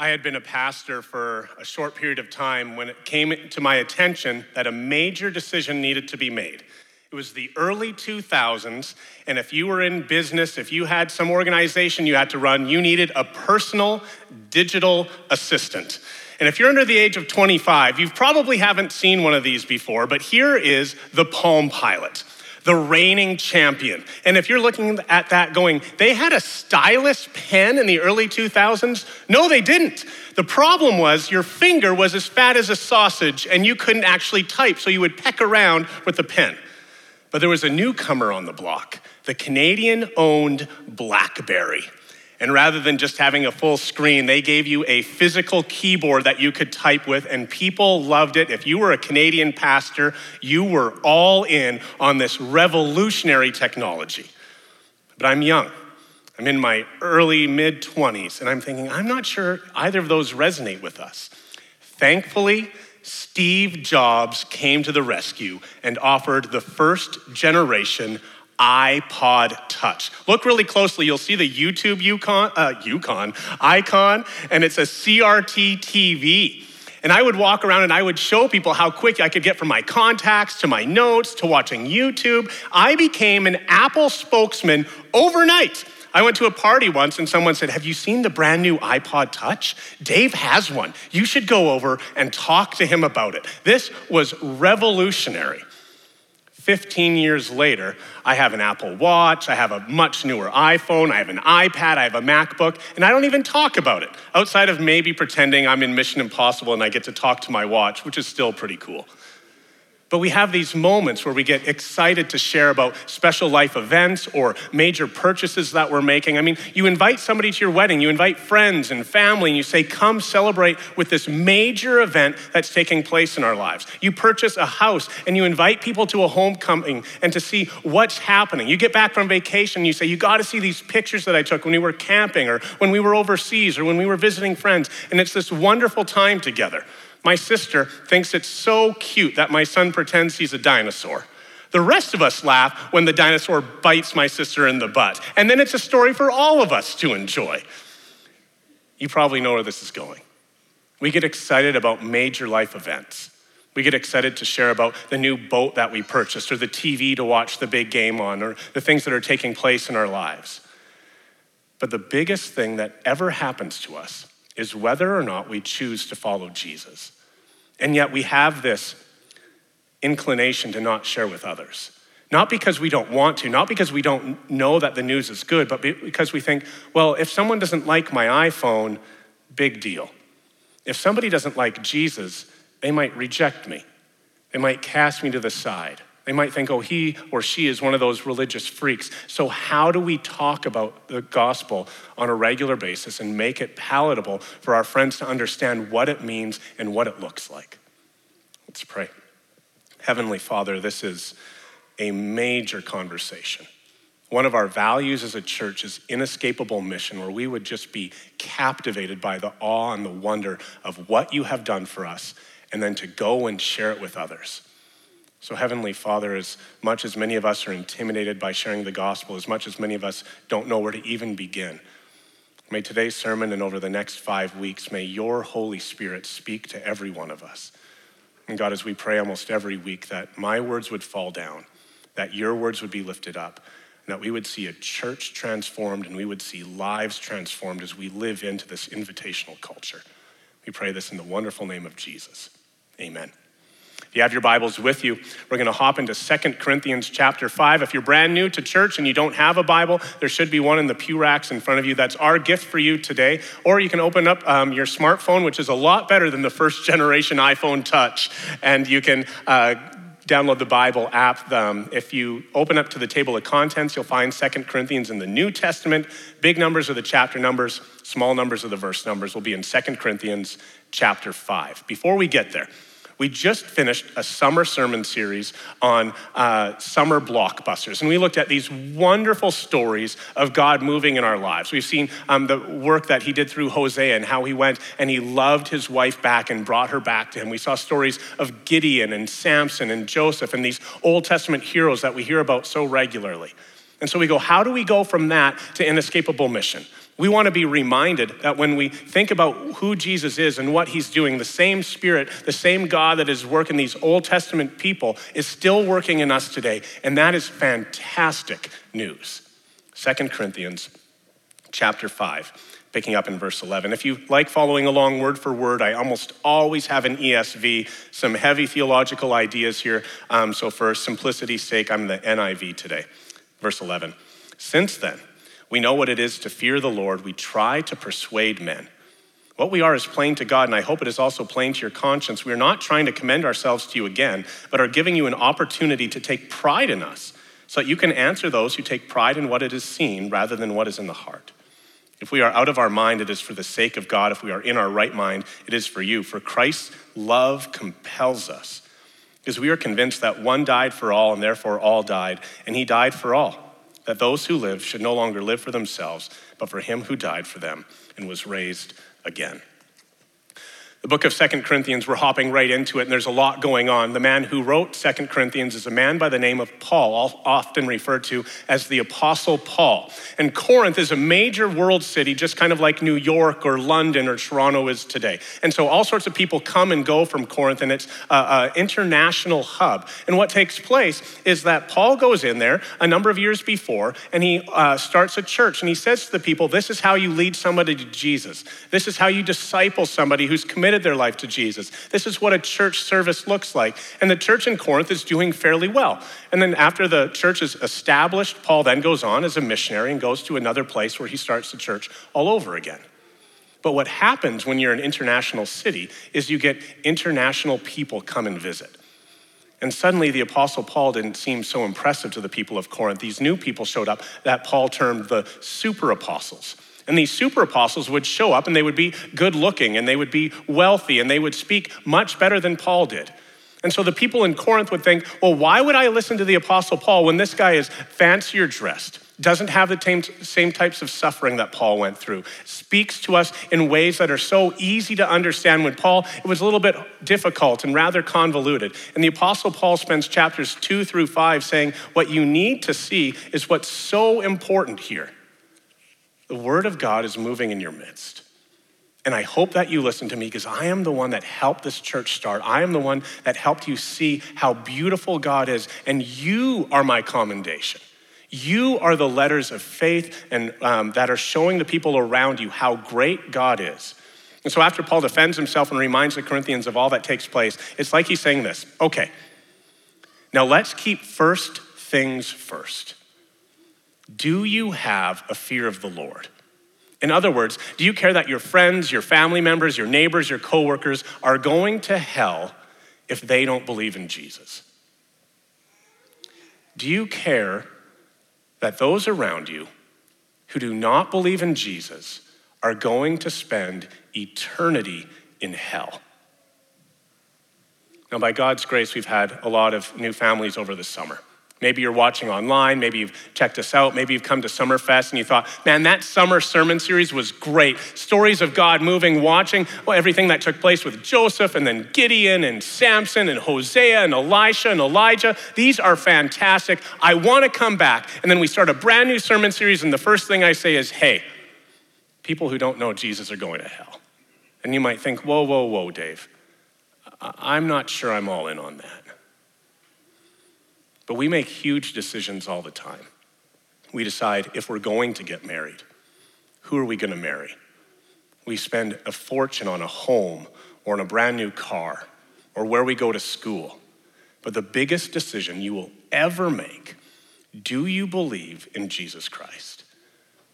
I had been a pastor for a short period of time when it came to my attention that a major decision needed to be made. It was the early 2000s, and if you were in business, if you had some organization you had to run, you needed a personal digital assistant. And if you're under the age of 25, you probably haven't seen one of these before, but here is the Palm Pilot the reigning champion. And if you're looking at that going, they had a stylus pen in the early 2000s? No, they didn't. The problem was your finger was as fat as a sausage and you couldn't actually type, so you would peck around with the pen. But there was a newcomer on the block, the Canadian owned Blackberry. And rather than just having a full screen, they gave you a physical keyboard that you could type with, and people loved it. If you were a Canadian pastor, you were all in on this revolutionary technology. But I'm young. I'm in my early mid 20s, and I'm thinking, I'm not sure either of those resonate with us. Thankfully, Steve Jobs came to the rescue and offered the first generation iPod Touch. Look really closely, you'll see the YouTube Yukon, uh, Yukon icon, and it's a CRT TV. And I would walk around and I would show people how quick I could get from my contacts to my notes to watching YouTube. I became an Apple spokesman overnight. I went to a party once and someone said, Have you seen the brand new iPod Touch? Dave has one. You should go over and talk to him about it. This was revolutionary. 15 years later, I have an Apple Watch, I have a much newer iPhone, I have an iPad, I have a MacBook, and I don't even talk about it outside of maybe pretending I'm in Mission Impossible and I get to talk to my watch, which is still pretty cool. But we have these moments where we get excited to share about special life events or major purchases that we're making. I mean, you invite somebody to your wedding, you invite friends and family, and you say, Come celebrate with this major event that's taking place in our lives. You purchase a house and you invite people to a homecoming and to see what's happening. You get back from vacation, and you say, You got to see these pictures that I took when we were camping or when we were overseas or when we were visiting friends. And it's this wonderful time together. My sister thinks it's so cute that my son pretends he's a dinosaur. The rest of us laugh when the dinosaur bites my sister in the butt. And then it's a story for all of us to enjoy. You probably know where this is going. We get excited about major life events. We get excited to share about the new boat that we purchased, or the TV to watch the big game on, or the things that are taking place in our lives. But the biggest thing that ever happens to us is whether or not we choose to follow Jesus. And yet we have this inclination to not share with others. Not because we don't want to, not because we don't know that the news is good, but because we think, well, if someone doesn't like my iPhone, big deal. If somebody doesn't like Jesus, they might reject me. They might cast me to the side. They might think, oh, he or she is one of those religious freaks. So, how do we talk about the gospel on a regular basis and make it palatable for our friends to understand what it means and what it looks like? Let's pray. Heavenly Father, this is a major conversation. One of our values as a church is inescapable mission, where we would just be captivated by the awe and the wonder of what you have done for us, and then to go and share it with others. So, Heavenly Father, as much as many of us are intimidated by sharing the gospel, as much as many of us don't know where to even begin, may today's sermon and over the next five weeks, may your Holy Spirit speak to every one of us. And God, as we pray almost every week, that my words would fall down, that your words would be lifted up, and that we would see a church transformed and we would see lives transformed as we live into this invitational culture. We pray this in the wonderful name of Jesus. Amen. If you have your Bibles with you, we're going to hop into Second Corinthians chapter 5. If you're brand new to church and you don't have a Bible, there should be one in the pew racks in front of you. That's our gift for you today. Or you can open up um, your smartphone, which is a lot better than the first generation iPhone Touch, and you can uh, download the Bible app. Um, if you open up to the table of contents, you'll find Second Corinthians in the New Testament. Big numbers are the chapter numbers, small numbers are the verse numbers. We'll be in Second Corinthians chapter 5. Before we get there, we just finished a summer sermon series on uh, summer blockbusters, and we looked at these wonderful stories of God moving in our lives. We've seen um, the work that He did through Hosea and how He went and He loved His wife back and brought her back to Him. We saw stories of Gideon and Samson and Joseph and these Old Testament heroes that we hear about so regularly. And so we go, how do we go from that to inescapable mission? We want to be reminded that when we think about who Jesus is and what he's doing, the same Spirit, the same God that is working these Old Testament people is still working in us today. And that is fantastic news. Second Corinthians chapter 5 picking up in verse 11. If you like following along word for word, I almost always have an ESV, some heavy theological ideas here. Um, so, for simplicity's sake, I'm the NIV today. Verse 11. Since then, we know what it is to fear the Lord. We try to persuade men. What we are is plain to God, and I hope it is also plain to your conscience. We are not trying to commend ourselves to you again, but are giving you an opportunity to take pride in us so that you can answer those who take pride in what it is seen rather than what is in the heart. If we are out of our mind, it is for the sake of God. If we are in our right mind, it is for you. For Christ's love compels us, because we are convinced that one died for all, and therefore all died, and he died for all, that those who live should no longer live for themselves, but for him who died for them and was raised again. The book of Second Corinthians, we're hopping right into it, and there's a lot going on. The man who wrote Second Corinthians is a man by the name of Paul, often referred to as the Apostle Paul. And Corinth is a major world city, just kind of like New York or London or Toronto is today. And so all sorts of people come and go from Corinth, and it's an international hub. And what takes place is that Paul goes in there a number of years before, and he uh, starts a church, and he says to the people, This is how you lead somebody to Jesus. This is how you disciple somebody who's committed committed their life to Jesus. This is what a church service looks like. And the church in Corinth is doing fairly well. And then after the church is established, Paul then goes on as a missionary and goes to another place where he starts the church all over again. But what happens when you're an international city is you get international people come and visit. And suddenly the Apostle Paul didn't seem so impressive to the people of Corinth. These new people showed up that Paul termed the super apostles. And these super apostles would show up and they would be good looking and they would be wealthy and they would speak much better than Paul did. And so the people in Corinth would think, well, why would I listen to the Apostle Paul when this guy is fancier dressed, doesn't have the same, types of suffering that Paul went through, speaks to us in ways that are so easy to understand when Paul, it was a little bit difficult and rather convoluted. And the Apostle Paul spends chapters two through five saying, what you need to see is what's so important here. The Word of God is moving in your midst. And I hope that you listen to me because I am the one that helped this church start. I am the one that helped you see how beautiful God is. And you are my commendation. You are the letters of faith and um, that are showing the people around you how great God is. And so after Paul defends himself and reminds the Corinthians of all that takes place, it's like he's saying this okay, now let's keep first things first. Do you have a fear of the Lord? In other words, do you care that your friends, your family members, your neighbors, your coworkers are going to hell if they don't believe in Jesus? Do you care that those around you who do not believe in Jesus are going to spend eternity in hell? Now, by God's grace, we've had a lot of new families over the summer. Maybe you're watching online, maybe you've checked us out, maybe you've come to Summerfest and you thought, man, that summer sermon series was great. Stories of God moving, watching well, everything that took place with Joseph and then Gideon and Samson and Hosea and Elisha and Elijah. These are fantastic. I want to come back. And then we start a brand new sermon series, and the first thing I say is, hey, people who don't know Jesus are going to hell. And you might think, whoa, whoa, whoa, Dave. I'm not sure I'm all in on that. But we make huge decisions all the time. We decide if we're going to get married, who are we going to marry? We spend a fortune on a home or on a brand new car or where we go to school. But the biggest decision you will ever make do you believe in Jesus Christ?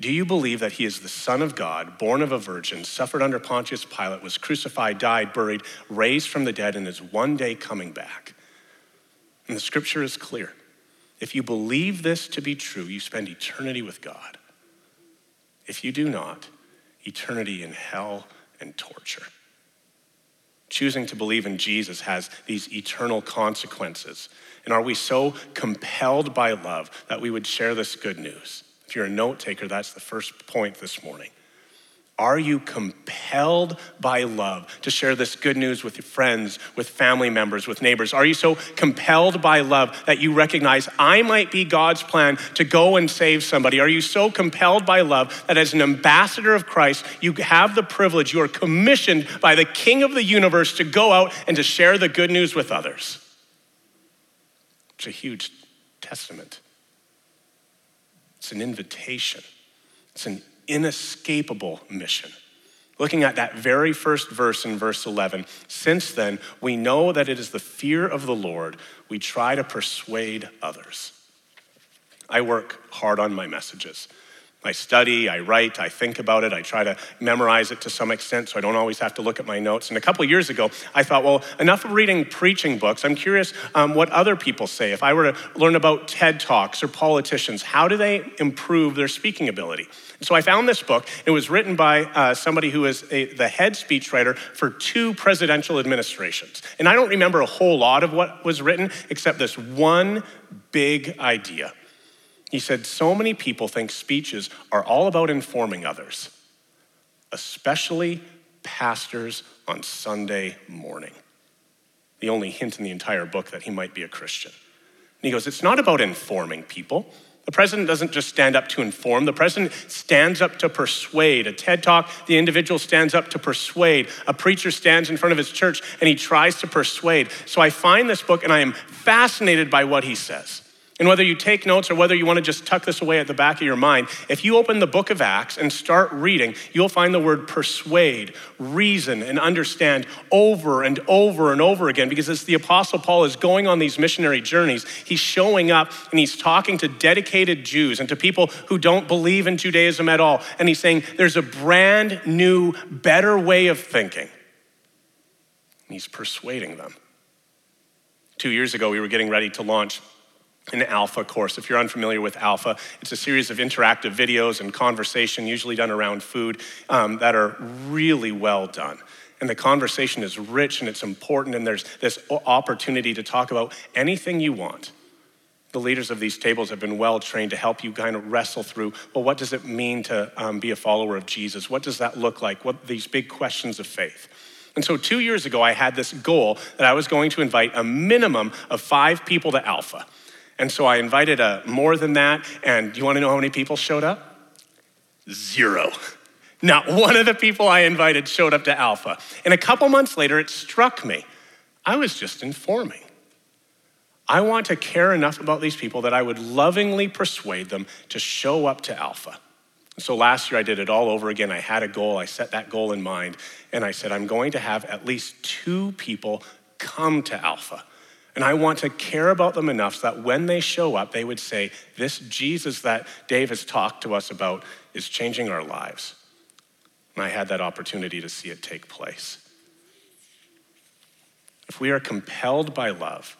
Do you believe that he is the Son of God, born of a virgin, suffered under Pontius Pilate, was crucified, died, buried, raised from the dead, and is one day coming back? And the scripture is clear. If you believe this to be true, you spend eternity with God. If you do not, eternity in hell and torture. Choosing to believe in Jesus has these eternal consequences. And are we so compelled by love that we would share this good news? If you're a note taker, that's the first point this morning. Are you compelled by love to share this good news with your friends, with family members, with neighbors? Are you so compelled by love that you recognize I might be God's plan to go and save somebody? Are you so compelled by love that as an ambassador of Christ, you have the privilege, you are commissioned by the King of the universe to go out and to share the good news with others? It's a huge testament. It's an invitation. It's an inescapable mission. Looking at that very first verse in verse 11, since then, we know that it is the fear of the Lord we try to persuade others. I work hard on my messages. I study, I write, I think about it, I try to memorize it to some extent so I don't always have to look at my notes. And a couple years ago, I thought, well, enough of reading preaching books. I'm curious um, what other people say. If I were to learn about TED Talks or politicians, how do they improve their speaking ability? So I found this book. It was written by uh, somebody who is a, the head speechwriter for two presidential administrations. And I don't remember a whole lot of what was written except this one big idea. He said, So many people think speeches are all about informing others, especially pastors on Sunday morning. The only hint in the entire book that he might be a Christian. And he goes, It's not about informing people. The president doesn't just stand up to inform, the president stands up to persuade. A TED talk, the individual stands up to persuade. A preacher stands in front of his church and he tries to persuade. So I find this book and I am fascinated by what he says. And whether you take notes or whether you want to just tuck this away at the back of your mind, if you open the book of Acts and start reading, you'll find the word persuade, reason, and understand over and over and over again. Because as the Apostle Paul is going on these missionary journeys, he's showing up and he's talking to dedicated Jews and to people who don't believe in Judaism at all. And he's saying there's a brand new, better way of thinking. And he's persuading them. Two years ago, we were getting ready to launch an Alpha course. If you're unfamiliar with Alpha, it's a series of interactive videos and conversation, usually done around food, um, that are really well done. And the conversation is rich and it's important, and there's this opportunity to talk about anything you want. The leaders of these tables have been well trained to help you kind of wrestle through well, what does it mean to um, be a follower of Jesus? What does that look like? What these big questions of faith. And so, two years ago, I had this goal that I was going to invite a minimum of five people to Alpha. And so I invited a, more than that. And do you want to know how many people showed up? Zero. Not one of the people I invited showed up to Alpha. And a couple months later, it struck me I was just informing. I want to care enough about these people that I would lovingly persuade them to show up to Alpha. So last year I did it all over again. I had a goal, I set that goal in mind, and I said, I'm going to have at least two people come to Alpha. And I want to care about them enough so that when they show up, they would say, This Jesus that Dave has talked to us about is changing our lives. And I had that opportunity to see it take place. If we are compelled by love,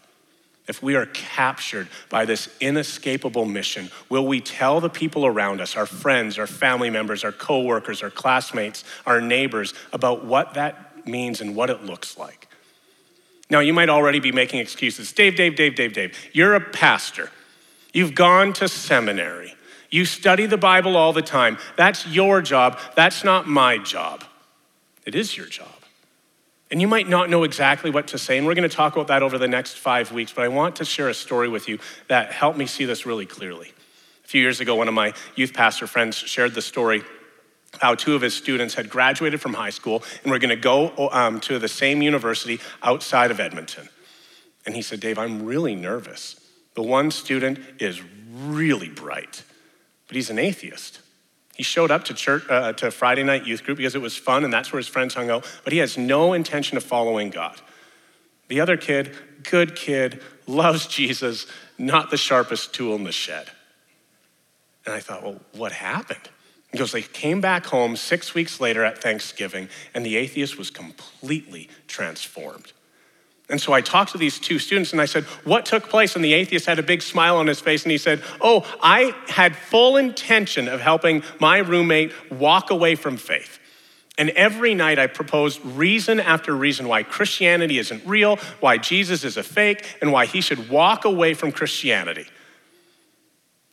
if we are captured by this inescapable mission, will we tell the people around us, our friends, our family members, our coworkers, our classmates, our neighbors, about what that means and what it looks like? Now, you might already be making excuses. Dave, Dave, Dave, Dave, Dave, you're a pastor. You've gone to seminary. You study the Bible all the time. That's your job. That's not my job. It is your job. And you might not know exactly what to say, and we're going to talk about that over the next five weeks, but I want to share a story with you that helped me see this really clearly. A few years ago, one of my youth pastor friends shared the story how two of his students had graduated from high school and were going to go um, to the same university outside of Edmonton. And he said, Dave, I'm really nervous. The one student is really bright, but he's an atheist. He showed up to church uh, to Friday night youth group because it was fun and that's where his friends hung out, but he has no intention of following God. The other kid, good kid, loves Jesus, not the sharpest tool in the shed. And I thought, well, what happened? He goes, they came back home six weeks later at Thanksgiving, and the atheist was completely transformed. And so I talked to these two students and I said, What took place? And the atheist had a big smile on his face and he said, Oh, I had full intention of helping my roommate walk away from faith. And every night I proposed reason after reason why Christianity isn't real, why Jesus is a fake, and why he should walk away from Christianity.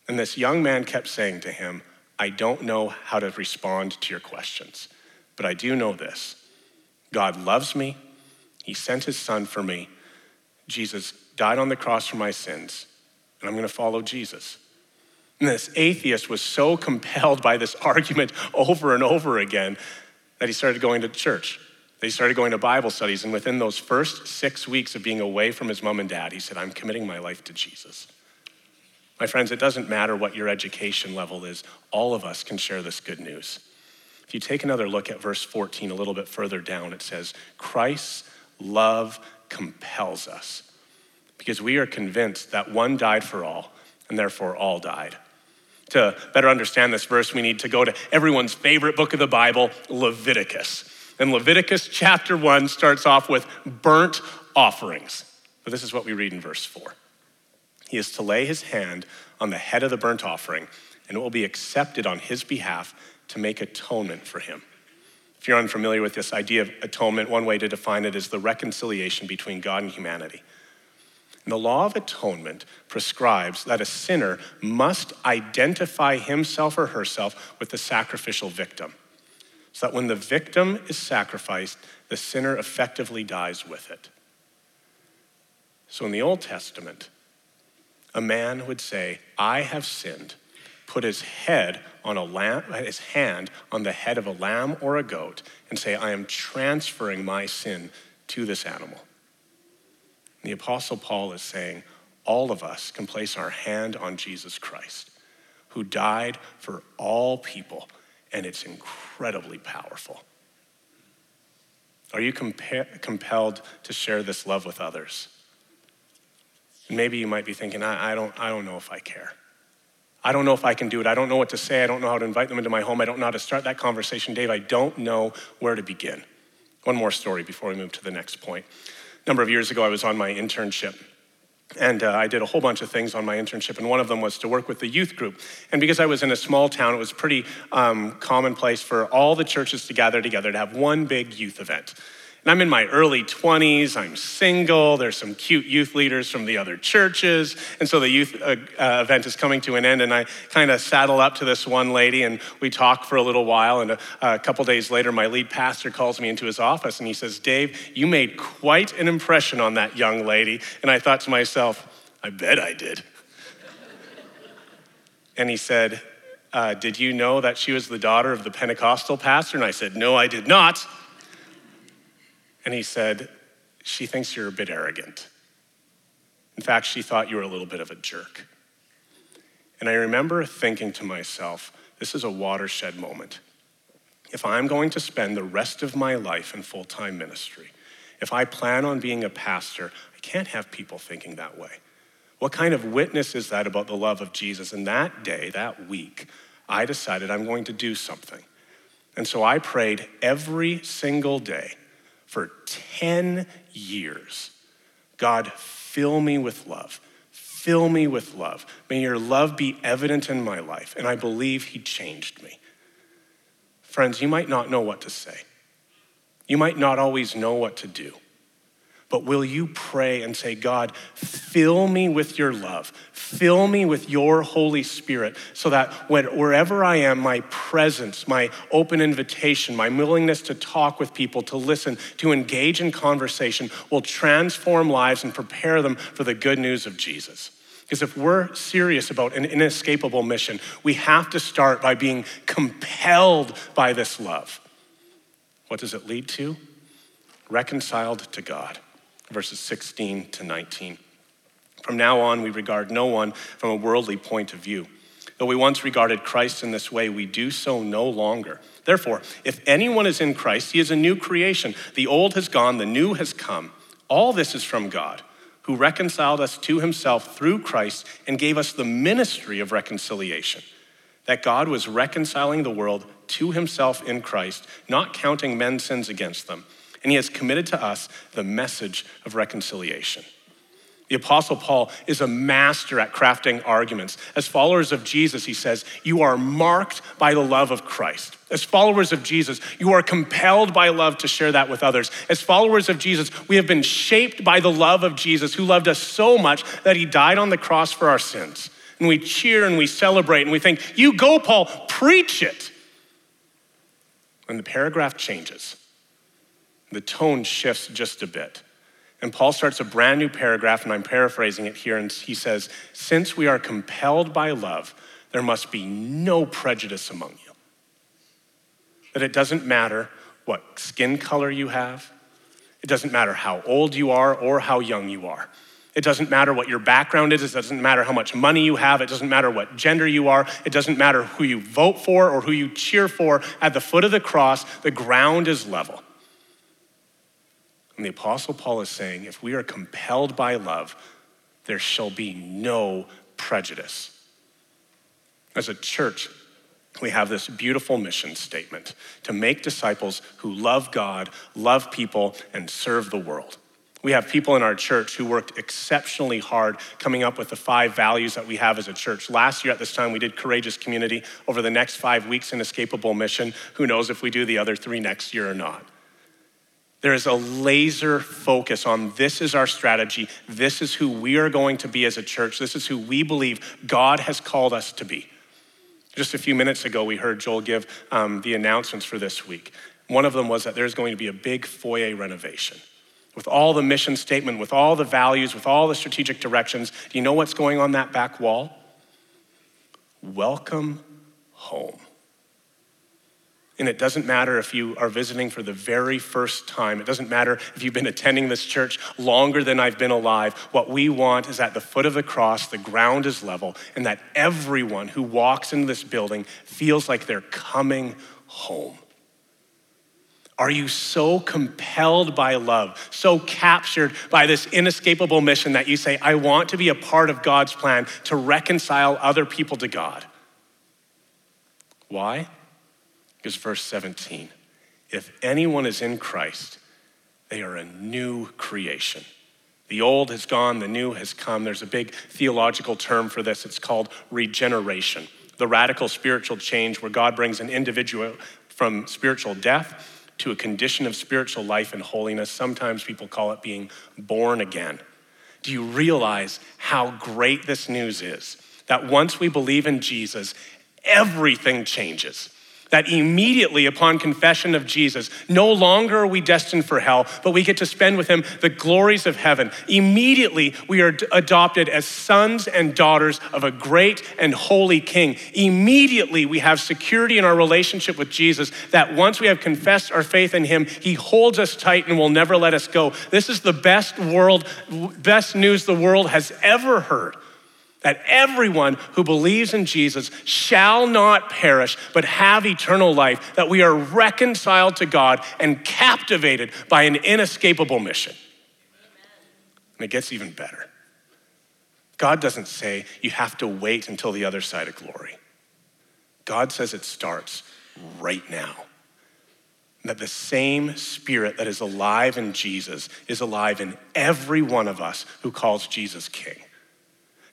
And this young man kept saying to him, I don't know how to respond to your questions, but I do know this God loves me, He sent His Son for me. Jesus died on the cross for my sins, and I'm going to follow Jesus. And this atheist was so compelled by this argument over and over again that he started going to church. They started going to Bible studies, and within those first six weeks of being away from his mom and dad, he said, I'm committing my life to Jesus. My friends, it doesn't matter what your education level is, all of us can share this good news. If you take another look at verse 14 a little bit further down, it says, Christ's love compels us because we are convinced that one died for all, and therefore all died. To better understand this verse, we need to go to everyone's favorite book of the Bible, Leviticus. And Leviticus chapter 1 starts off with burnt offerings. But this is what we read in verse 4. He is to lay his hand on the head of the burnt offering, and it will be accepted on his behalf to make atonement for him. If you're unfamiliar with this idea of atonement, one way to define it is the reconciliation between God and humanity. And the law of atonement prescribes that a sinner must identify himself or herself with the sacrificial victim so that when the victim is sacrificed, the sinner effectively dies with it. So in the Old Testament, a man would say, I have sinned, put his head on a lamb, his hand on the head of a lamb or a goat, and say, I am transferring my sin to this animal. The Apostle Paul is saying, all of us can place our hand on Jesus Christ, who died for all people and it's incredibly powerful. Are you compa- compelled to share this love with others? Maybe you might be thinking, I, I, don't, I don't know if I care. I don't know if I can do it. I don't know what to say. I don't know how to invite them into my home. I don't know how to start that conversation. Dave, I don't know where to begin. One more story before we move to the next point. A number of years ago, I was on my internship and uh, I did a whole bunch of things on my internship, and one of them was to work with the youth group. And because I was in a small town, it was pretty um, commonplace for all the churches to gather together to have one big youth event. And I'm in my early 20s, I'm single, there's some cute youth leaders from the other churches. And so the youth uh, uh, event is coming to an end, and I kind of saddle up to this one lady, and we talk for a little while. And a, a couple days later, my lead pastor calls me into his office, and he says, Dave, you made quite an impression on that young lady. And I thought to myself, I bet I did. and he said, uh, Did you know that she was the daughter of the Pentecostal pastor? And I said, No, I did not. And he said, She thinks you're a bit arrogant. In fact, she thought you were a little bit of a jerk. And I remember thinking to myself, this is a watershed moment. If I'm going to spend the rest of my life in full time ministry, if I plan on being a pastor, I can't have people thinking that way. What kind of witness is that about the love of Jesus? And that day, that week, I decided I'm going to do something. And so I prayed every single day for 10 years. God, fill me with love. Fill me with love. May your love be evident in my life. And I believe he changed me. Friends, you might not know what to say. You might not always know what to do. But will you pray and say, God, fill me with your love, fill me with your Holy Spirit, so that when, wherever I am, my presence, my open invitation, my willingness to talk with people, to listen, to engage in conversation will transform lives and prepare them for the good news of Jesus. Because if we're serious about an inescapable mission, we have to start by being compelled by this love. What does it lead to? Reconciled to God verses 16 to 19. From now on, we regard no one from a worldly point of view. Though we once regarded Christ in this way, we do so no longer. Therefore, if anyone is in Christ, he is a new creation. The old has gone, the new has come. All this is from God, who reconciled us to himself through Christ and gave us the ministry of reconciliation. That God was reconciling the world to himself in Christ, not counting men's sins against them and he has committed to us the message of reconciliation. The Apostle Paul is a master at crafting arguments. As followers of Jesus, he says, You are marked by the love of Christ. As followers of Jesus, you are compelled by love to share that with others. As followers of Jesus, we have been shaped by the love of Jesus, who loved us so much that he died on the cross for our sins. and we cheer and we celebrate and we think, You go, Paul, preach it. And the paragraph changes, the tone shifts just a bit. And Paul starts a brand new paragraph, and I'm paraphrasing it here, and he says, Since we are compelled by love, there must be no prejudice among you. That it doesn't matter what skin color you have, it doesn't matter how old you are or how young you are. It doesn't matter what your background is. It doesn't matter how much money you have. It doesn't matter what gender you are. It doesn't matter who you vote for or who you cheer for. At the foot of the cross, the ground is level. And the Apostle Paul is saying if we are compelled by love, there shall be no prejudice. As a church, we have this beautiful mission statement to make disciples who love God, love people, and serve the world. We have people in our church who worked exceptionally hard coming up with the five values that we have as a church. Last year at this time, we did Courageous Community. Over the next five weeks, Inescapable Mission. Who knows if we do the other three next year or not? There is a laser focus on this is our strategy. This is who we are going to be as a church. This is who we believe God has called us to be. Just a few minutes ago, we heard Joel give um, the announcements for this week. One of them was that there's going to be a big foyer renovation. With all the mission statement, with all the values, with all the strategic directions, do you know what's going on that back wall? Welcome home. And it doesn't matter if you are visiting for the very first time. It doesn't matter if you've been attending this church longer than I've been alive. What we want is at the foot of the cross, the ground is level, and that everyone who walks into this building feels like they're coming home. Are you so compelled by love, so captured by this inescapable mission that you say, I want to be a part of God's plan to reconcile other people to God? Why? Is verse 17. If anyone is in Christ, they are a new creation. The old has gone, the new has come. There's a big theological term for this. It's called regeneration, the radical spiritual change where God brings an individual from spiritual death to a condition of spiritual life and holiness. Sometimes people call it being born again. Do you realize how great this news is? That once we believe in Jesus, everything changes that immediately upon confession of Jesus, no longer are we destined for hell, but we get to spend with him the glories of heaven. Immediately, we are adopted as sons and daughters of a great and holy king. Immediately, we have security in our relationship with Jesus that once we have confessed our faith in him, he holds us tight and will never let us go. This is the best world, best news the world has ever heard that everyone who believes in Jesus shall not perish, but have eternal life, that we are reconciled to God and captivated by an inescapable mission. And it gets even better. God doesn't say you have to wait until the other side of glory. God says it starts right now. That the same spirit that is alive in Jesus is alive in every one of us who calls Jesus King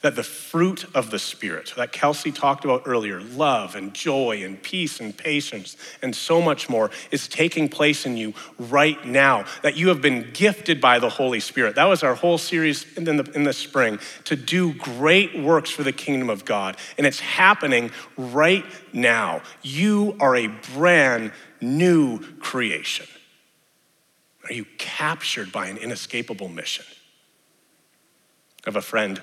that the fruit of the Spirit, that Kelsey talked about earlier, love and joy and peace and patience and so much more, is taking place in you right now. That you have been gifted by the Holy Spirit. That was our whole series in the, in the spring to do great works for the kingdom of God. And it's happening right now. You are a brand new creation. Are you captured by an inescapable mission? Have a friend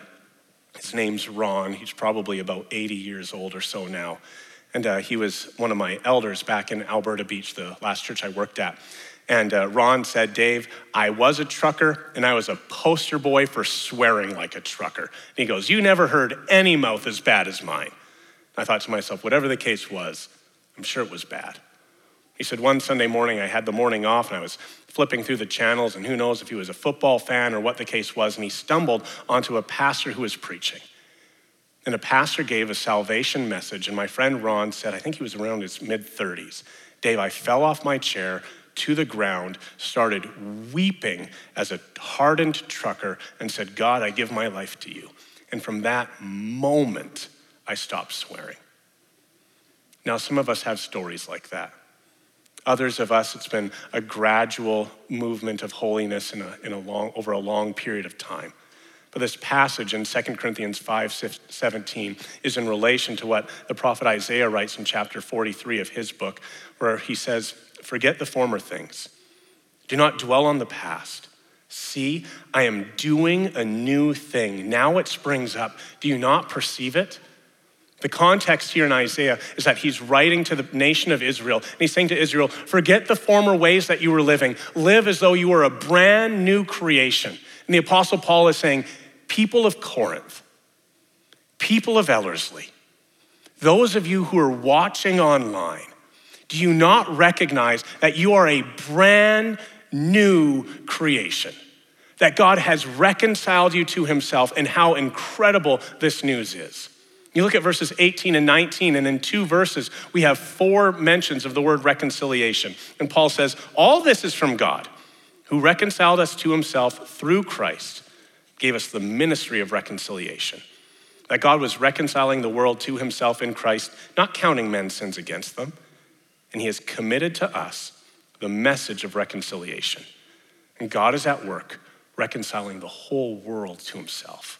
his name's Ron. He's probably about 80 years old or so now. And uh, he was one of my elders back in Alberta Beach, the last church I worked at. And uh, Ron said, Dave, I was a trucker and I was a poster boy for swearing like a trucker. And he goes, You never heard any mouth as bad as mine. I thought to myself, whatever the case was, I'm sure it was bad. He said, One Sunday morning, I had the morning off and I was flipping through the channels, and who knows if he was a football fan or what the case was, and he stumbled onto a pastor who was preaching. And a pastor gave a salvation message, and my friend Ron said, I think he was around his mid 30s. Dave, I fell off my chair to the ground, started weeping as a hardened trucker, and said, God, I give my life to you. And from that moment, I stopped swearing. Now, some of us have stories like that. Others of us, it's been a gradual movement of holiness in a, in a long, over a long period of time. But this passage in 2 Corinthians 5 17 is in relation to what the prophet Isaiah writes in chapter 43 of his book, where he says, Forget the former things, do not dwell on the past. See, I am doing a new thing. Now it springs up. Do you not perceive it? The context here in Isaiah is that he's writing to the nation of Israel, and he's saying to Israel, Forget the former ways that you were living. Live as though you were a brand new creation. And the Apostle Paul is saying, people of Corinth, people of Ellerslie, those of you who are watching online, do you not recognize that you are a brand new creation? That God has reconciled you to himself and how incredible this news is. You look at verses 18 and 19, and in two verses, we have four mentions of the word reconciliation. And Paul says, All this is from God, who reconciled us to himself through Christ gave us the ministry of reconciliation. That God was reconciling the world to himself in Christ, not counting men's sins against them. And he has committed to us the message of reconciliation. And God is at work reconciling the whole world to himself.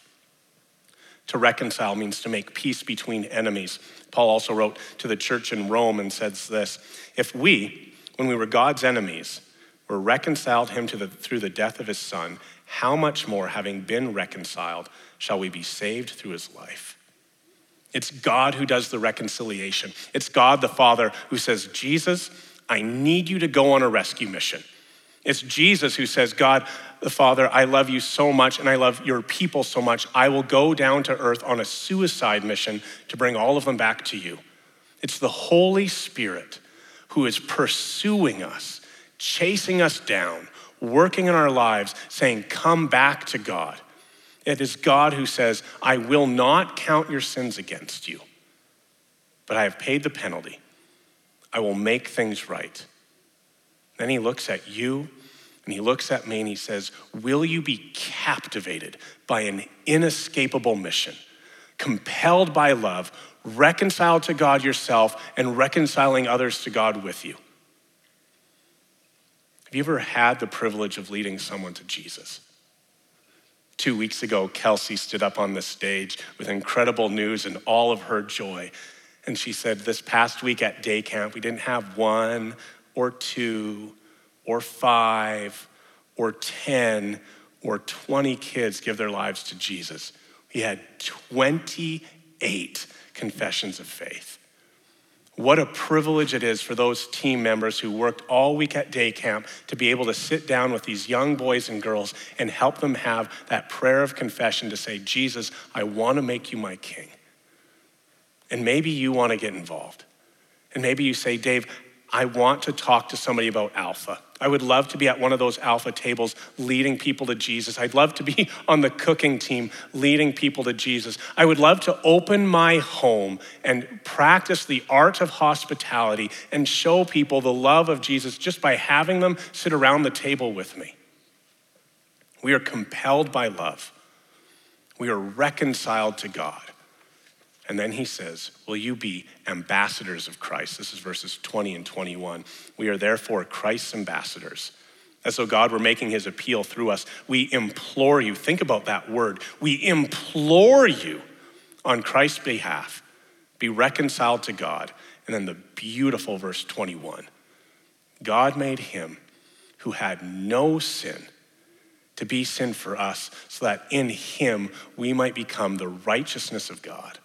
To reconcile means to make peace between enemies. Paul also wrote to the church in Rome and says this If we, when we were God's enemies, were reconciled him to the, through the death of his son, how much more, having been reconciled, shall we be saved through his life? It's God who does the reconciliation. It's God the Father who says, Jesus, I need you to go on a rescue mission. It's Jesus who says, God the Father, I love you so much and I love your people so much. I will go down to earth on a suicide mission to bring all of them back to you. It's the Holy Spirit who is pursuing us, chasing us down, working in our lives, saying, Come back to God. It is God who says, I will not count your sins against you, but I have paid the penalty. I will make things right. Then he looks at you and he looks at me and he says, Will you be captivated by an inescapable mission, compelled by love, reconciled to God yourself, and reconciling others to God with you? Have you ever had the privilege of leading someone to Jesus? Two weeks ago, Kelsey stood up on the stage with incredible news and all of her joy. And she said, This past week at day camp, we didn't have one or two or five or 10 or 20 kids give their lives to Jesus. We had 28 confessions of faith. What a privilege it is for those team members who worked all week at day camp to be able to sit down with these young boys and girls and help them have that prayer of confession to say, Jesus, I want to make you my king. And maybe you want to get involved. And maybe you say, Dave, I want to talk to somebody about Alpha. I would love to be at one of those alpha tables leading people to Jesus. I'd love to be on the cooking team leading people to Jesus. I would love to open my home and practice the art of hospitality and show people the love of Jesus just by having them sit around the table with me. We are compelled by love, we are reconciled to God. And then he says, Will you be ambassadors of Christ? This is verses 20 and 21. We are therefore Christ's ambassadors. As though God were making his appeal through us, we implore you. Think about that word. We implore you on Christ's behalf, be reconciled to God. And then the beautiful verse 21 God made him who had no sin to be sin for us, so that in him we might become the righteousness of God.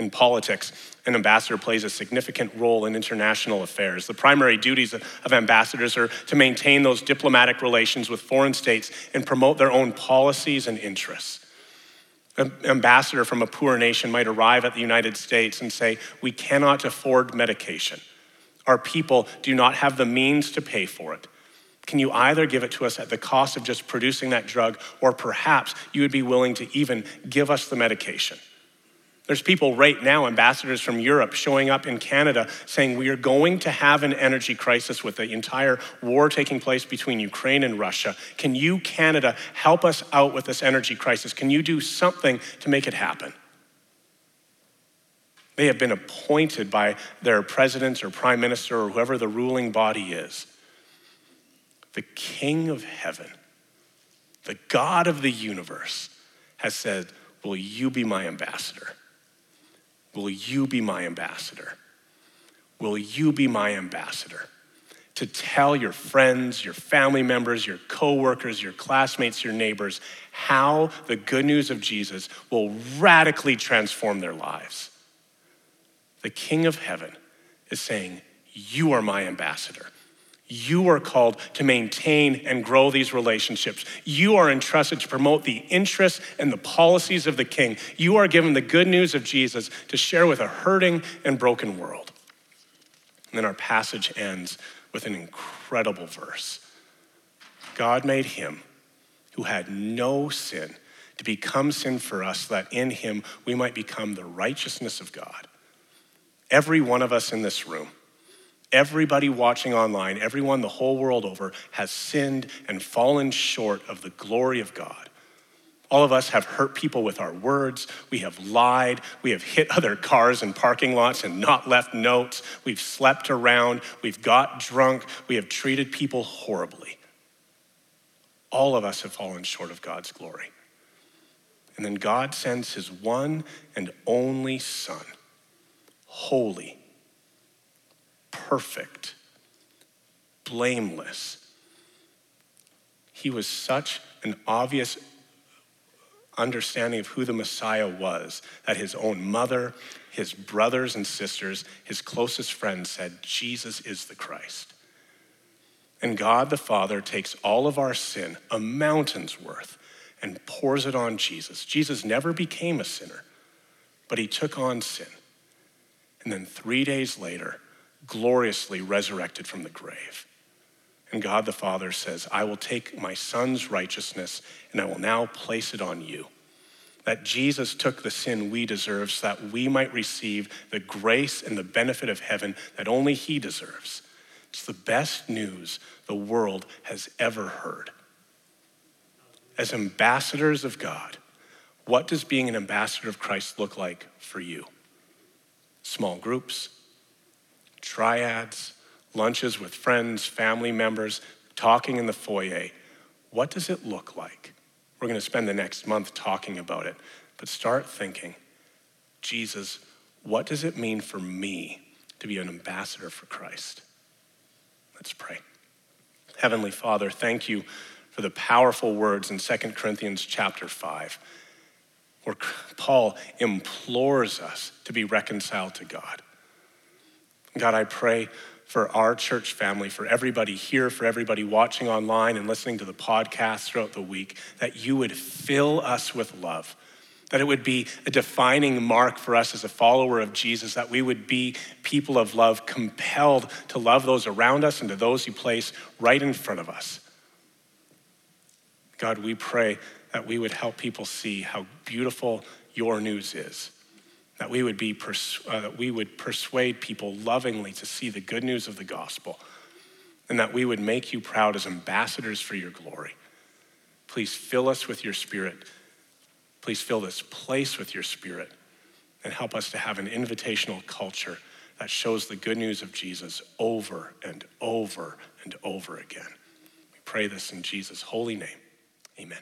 In politics, an ambassador plays a significant role in international affairs. The primary duties of ambassadors are to maintain those diplomatic relations with foreign states and promote their own policies and interests. An ambassador from a poor nation might arrive at the United States and say, We cannot afford medication. Our people do not have the means to pay for it. Can you either give it to us at the cost of just producing that drug, or perhaps you would be willing to even give us the medication? There's people right now, ambassadors from Europe, showing up in Canada saying we are going to have an energy crisis with the entire war taking place between Ukraine and Russia. Can you, Canada, help us out with this energy crisis? Can you do something to make it happen? They have been appointed by their president or prime minister or whoever the ruling body is. The King of heaven the God of the universe, has said, Will you be my ambassador? Will you be my ambassador? Will you be my ambassador? To tell your friends, your family members, your coworkers, your classmates, your neighbors how the good news of Jesus will radically transform their lives. The King of Heaven is saying, You are my ambassador. You are called to maintain and grow these relationships. You are entrusted to promote the interests and the policies of the King. You are given the good news of Jesus to share with a hurting and broken world. And then our passage ends with an incredible verse God made him who had no sin to become sin for us, that in him we might become the righteousness of God. Every one of us in this room, everybody watching online, everyone the whole world over has sinned and fallen short of the glory of God. All of us have hurt people with our words. We have lied. We have hit other cars in parking lots and not left notes. We've slept around. We've got drunk. We have treated people horribly. All of us have fallen short of God's glory. And then God sends his one and only Son holy, perfect, blameless. He was such an obvious understanding of who the Messiah was that his own mother, his brothers and sisters, his closest friends said, Jesus is the Christ. And God the Father takes all of our sin, a mountain's worth, and pours it on Jesus. Jesus never became a sinner, but he took on sin and then three days later, gloriously resurrected from the grave. And God the Father says, I will take my son's righteousness and I will now place it on you. That Jesus took the sin we deserve so that we might receive the grace and the benefit of heaven that only he deserves. It's the best news the world has ever heard. As ambassadors of God, what does being an ambassador of Christ look like for you? small groups, triads, lunches with friends, family members, talking in the foyer. What does it look like? We're going to spend the next month talking about it, but start thinking Jesus, what does it mean for me to be an ambassador for Christ? Let's pray. Heavenly Father, thank you for the powerful words in 2 Corinthians chapter 5 where Paul implores us to be reconciled to God. God, I pray for our church family, for everybody here, for everybody watching online and listening to the podcast throughout the week, that you would fill us with love. That it would be a defining mark for us as a follower of Jesus, that we would be people of love, compelled to love those around us and to those you place right in front of us. God, we pray that we would help people see how beautiful your news is. That we would, be pers- uh, that we would persuade people lovingly to see the good news of the gospel. And that we would make you proud as ambassadors for your glory. Please fill us with your spirit. Please fill this place with your spirit and help us to have an invitational culture that shows the good news of Jesus over and over and over again. We pray this in Jesus' holy name. Amen.